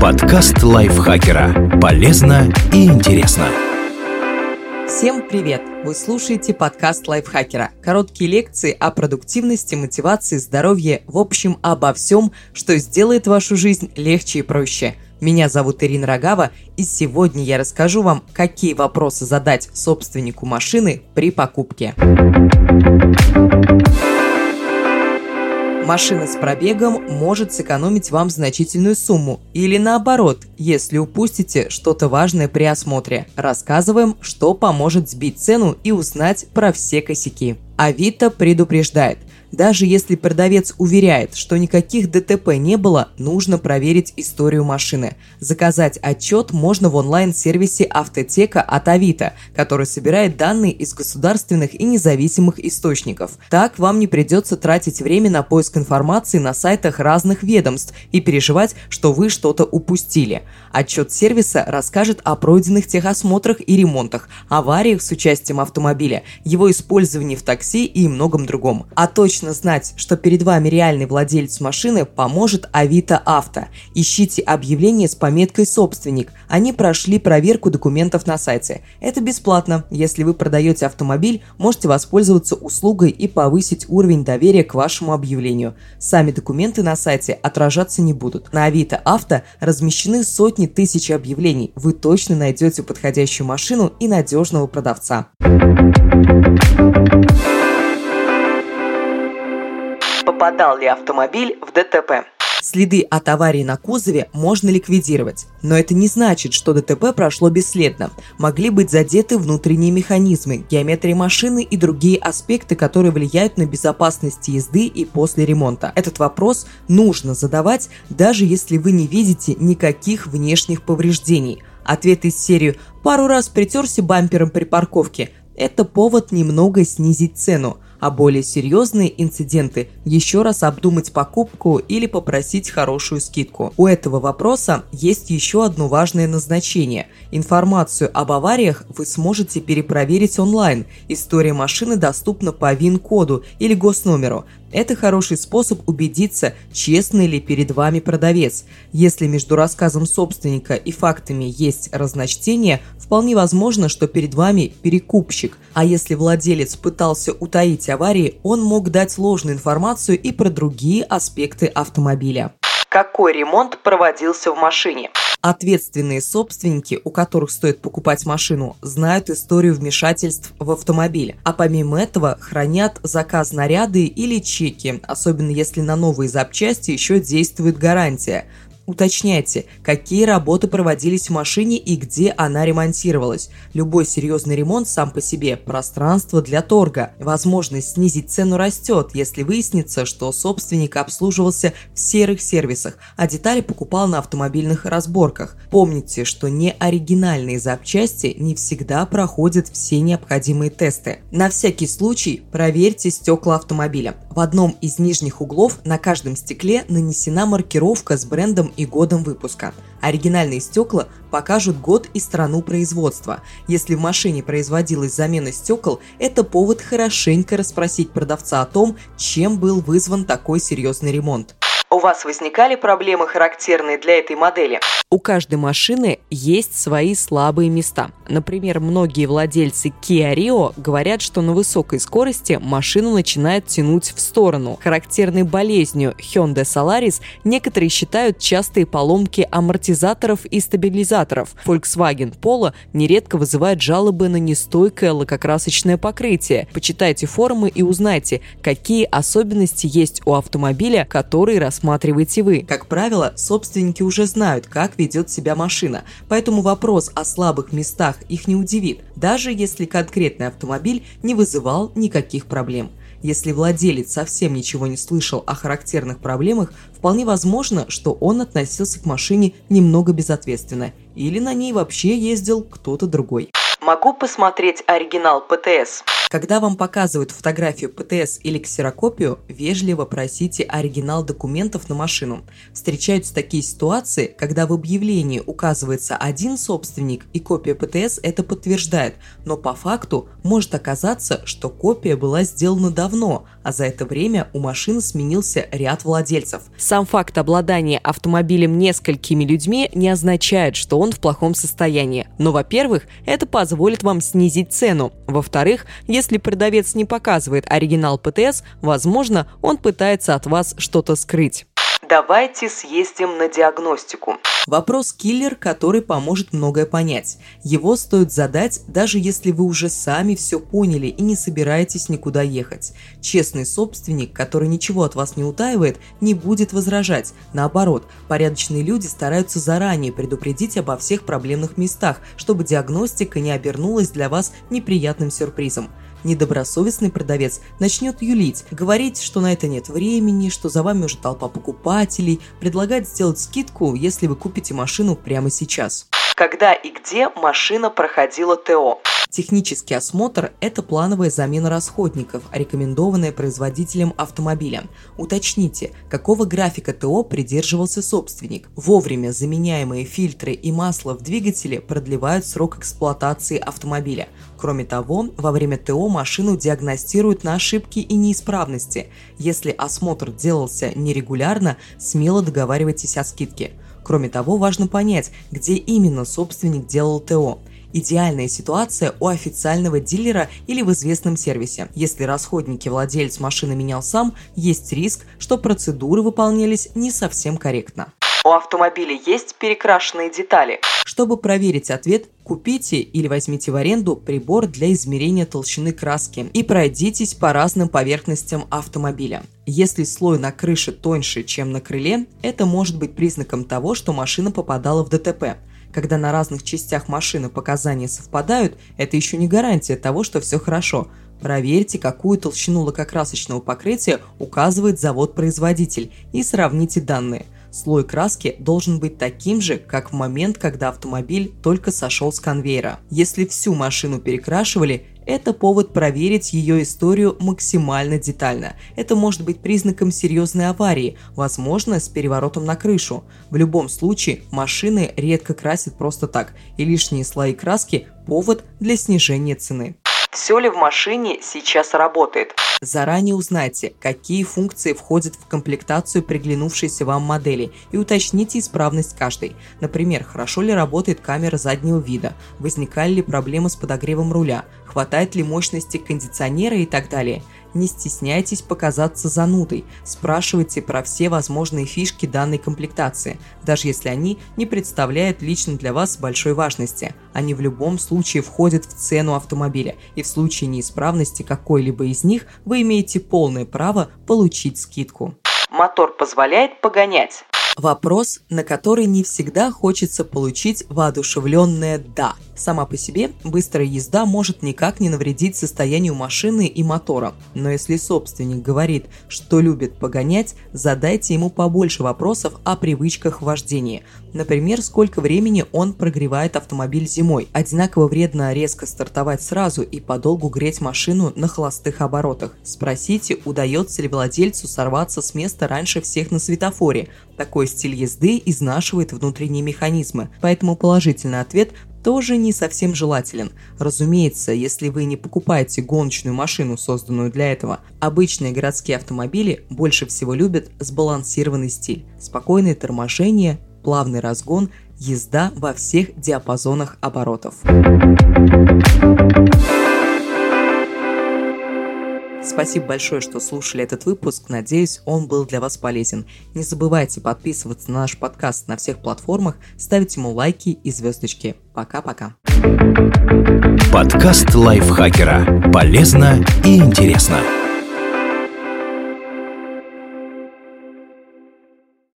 Подкаст лайфхакера. Полезно и интересно. Всем привет! Вы слушаете подкаст лайфхакера. Короткие лекции о продуктивности, мотивации, здоровье, в общем, обо всем, что сделает вашу жизнь легче и проще. Меня зовут Ирина Рогава, и сегодня я расскажу вам, какие вопросы задать собственнику машины при покупке. Машина с пробегом может сэкономить вам значительную сумму. Или наоборот, если упустите что-то важное при осмотре. Рассказываем, что поможет сбить цену и узнать про все косяки. Авито предупреждает – даже если продавец уверяет, что никаких ДТП не было, нужно проверить историю машины. Заказать отчет можно в онлайн-сервисе Автотека от Авито, который собирает данные из государственных и независимых источников. Так вам не придется тратить время на поиск информации на сайтах разных ведомств и переживать, что вы что-то упустили. Отчет сервиса расскажет о пройденных техосмотрах и ремонтах, авариях с участием автомобиля, его использовании в такси и многом другом. А точно точно знать, что перед вами реальный владелец машины, поможет Авито Авто. Ищите объявление с пометкой «Собственник». Они прошли проверку документов на сайте. Это бесплатно. Если вы продаете автомобиль, можете воспользоваться услугой и повысить уровень доверия к вашему объявлению. Сами документы на сайте отражаться не будут. На Авито Авто размещены сотни тысяч объявлений. Вы точно найдете подходящую машину и надежного продавца. Попадал ли автомобиль в ДТП. Следы от аварии на кузове можно ликвидировать, но это не значит, что ДТП прошло бесследно. Могли быть задеты внутренние механизмы, геометрия машины и другие аспекты, которые влияют на безопасность езды и после ремонта. Этот вопрос нужно задавать, даже если вы не видите никаких внешних повреждений. Ответ из серии «Пару раз притерся бампером при парковке» – это повод немного снизить цену – а более серьезные инциденты еще раз обдумать покупку или попросить хорошую скидку. У этого вопроса есть еще одно важное назначение. Информацию об авариях вы сможете перепроверить онлайн. История машины доступна по ВИН-коду или госномеру. Это хороший способ убедиться, честный ли перед вами продавец. Если между рассказом собственника и фактами есть разночтение, вполне возможно, что перед вами перекупщик. А если владелец пытался утаить аварии, он мог дать ложную информацию и про другие аспекты автомобиля. Какой ремонт проводился в машине? Ответственные собственники, у которых стоит покупать машину, знают историю вмешательств в автомобиль, а помимо этого хранят заказ наряды или чеки, особенно если на новые запчасти еще действует гарантия. Уточняйте, какие работы проводились в машине и где она ремонтировалась. Любой серьезный ремонт сам по себе – пространство для торга. Возможность снизить цену растет, если выяснится, что собственник обслуживался в серых сервисах, а детали покупал на автомобильных разборках. Помните, что не оригинальные запчасти не всегда проходят все необходимые тесты. На всякий случай проверьте стекла автомобиля. В одном из нижних углов на каждом стекле нанесена маркировка с брендом и годом выпуска. Оригинальные стекла покажут год и страну производства. Если в машине производилась замена стекол, это повод хорошенько расспросить продавца о том, чем был вызван такой серьезный ремонт. У вас возникали проблемы, характерные для этой модели? У каждой машины есть свои слабые места. Например, многие владельцы Kia Rio говорят, что на высокой скорости машину начинает тянуть в сторону. Характерной болезнью Hyundai Solaris некоторые считают частые поломки амортизаторов и стабилизаторов. Volkswagen Polo нередко вызывает жалобы на нестойкое лакокрасочное покрытие. Почитайте форумы и узнайте, какие особенности есть у автомобиля, который рассматриваете вы. Как правило, собственники уже знают, как ведет себя машина, поэтому вопрос о слабых местах их не удивит, даже если конкретный автомобиль не вызывал никаких проблем. Если владелец совсем ничего не слышал о характерных проблемах, вполне возможно, что он относился к машине немного безответственно, или на ней вообще ездил кто-то другой. Могу посмотреть оригинал ПТС? Когда вам показывают фотографию ПТС или ксерокопию, вежливо просите оригинал документов на машину. Встречаются такие ситуации, когда в объявлении указывается один собственник и копия ПТС это подтверждает, но по факту может оказаться, что копия была сделана давно, а за это время у машины сменился ряд владельцев. Сам факт обладания автомобилем несколькими людьми не означает, что он в плохом состоянии. Но, во-первых, это позволит вам снизить цену. Во-вторых, если продавец не показывает оригинал ПТС, возможно, он пытается от вас что-то скрыть. Давайте съездим на диагностику. Вопрос-киллер, который поможет многое понять. Его стоит задать, даже если вы уже сами все поняли и не собираетесь никуда ехать. Честный собственник, который ничего от вас не утаивает, не будет возражать. Наоборот, порядочные люди стараются заранее предупредить обо всех проблемных местах, чтобы диагностика не обернулась для вас неприятным сюрпризом недобросовестный продавец начнет юлить, говорить, что на это нет времени, что за вами уже толпа покупателей, предлагать сделать скидку, если вы купите машину прямо сейчас. Когда и где машина проходила ТО? Технический осмотр – это плановая замена расходников, рекомендованная производителем автомобиля. Уточните, какого графика ТО придерживался собственник. Вовремя заменяемые фильтры и масло в двигателе продлевают срок эксплуатации автомобиля. Кроме того, во время ТО машину диагностируют на ошибки и неисправности. Если осмотр делался нерегулярно, смело договаривайтесь о скидке. Кроме того, важно понять, где именно собственник делал ТО. Идеальная ситуация у официального дилера или в известном сервисе. Если расходники владелец машины менял сам, есть риск, что процедуры выполнялись не совсем корректно. У автомобиля есть перекрашенные детали. Чтобы проверить ответ, купите или возьмите в аренду прибор для измерения толщины краски и пройдитесь по разным поверхностям автомобиля. Если слой на крыше тоньше, чем на крыле, это может быть признаком того, что машина попадала в ДТП. Когда на разных частях машины показания совпадают, это еще не гарантия того, что все хорошо. Проверьте, какую толщину лакокрасочного покрытия указывает завод-производитель и сравните данные. Слой краски должен быть таким же, как в момент, когда автомобиль только сошел с конвейера. Если всю машину перекрашивали, это повод проверить ее историю максимально детально. Это может быть признаком серьезной аварии, возможно, с переворотом на крышу. В любом случае, машины редко красят просто так, и лишние слои краски – повод для снижения цены. Все ли в машине сейчас работает? Заранее узнайте, какие функции входят в комплектацию приглянувшейся вам модели и уточните исправность каждой. Например, хорошо ли работает камера заднего вида, возникали ли проблемы с подогревом руля, хватает ли мощности кондиционера и так далее – не стесняйтесь показаться занудой, спрашивайте про все возможные фишки данной комплектации, даже если они не представляют лично для вас большой важности. Они в любом случае входят в цену автомобиля, и в случае неисправности какой-либо из них вы имеете полное право получить скидку. Мотор позволяет погонять. Вопрос, на который не всегда хочется получить воодушевленное «да». Сама по себе быстрая езда может никак не навредить состоянию машины и мотора. Но если собственник говорит, что любит погонять, задайте ему побольше вопросов о привычках вождения. Например, сколько времени он прогревает автомобиль зимой. Одинаково вредно резко стартовать сразу и подолгу греть машину на холостых оборотах. Спросите, удается ли владельцу сорваться с места раньше всех на светофоре. Такой стиль езды изнашивает внутренние механизмы, поэтому положительный ответ тоже не совсем желателен. Разумеется, если вы не покупаете гоночную машину, созданную для этого, обычные городские автомобили больше всего любят сбалансированный стиль, спокойное торможение, плавный разгон, езда во всех диапазонах оборотов. Спасибо большое, что слушали этот выпуск. Надеюсь, он был для вас полезен. Не забывайте подписываться на наш подкаст на всех платформах, ставить ему лайки и звездочки. Пока-пока. Подкаст лайфхакера. Полезно и интересно.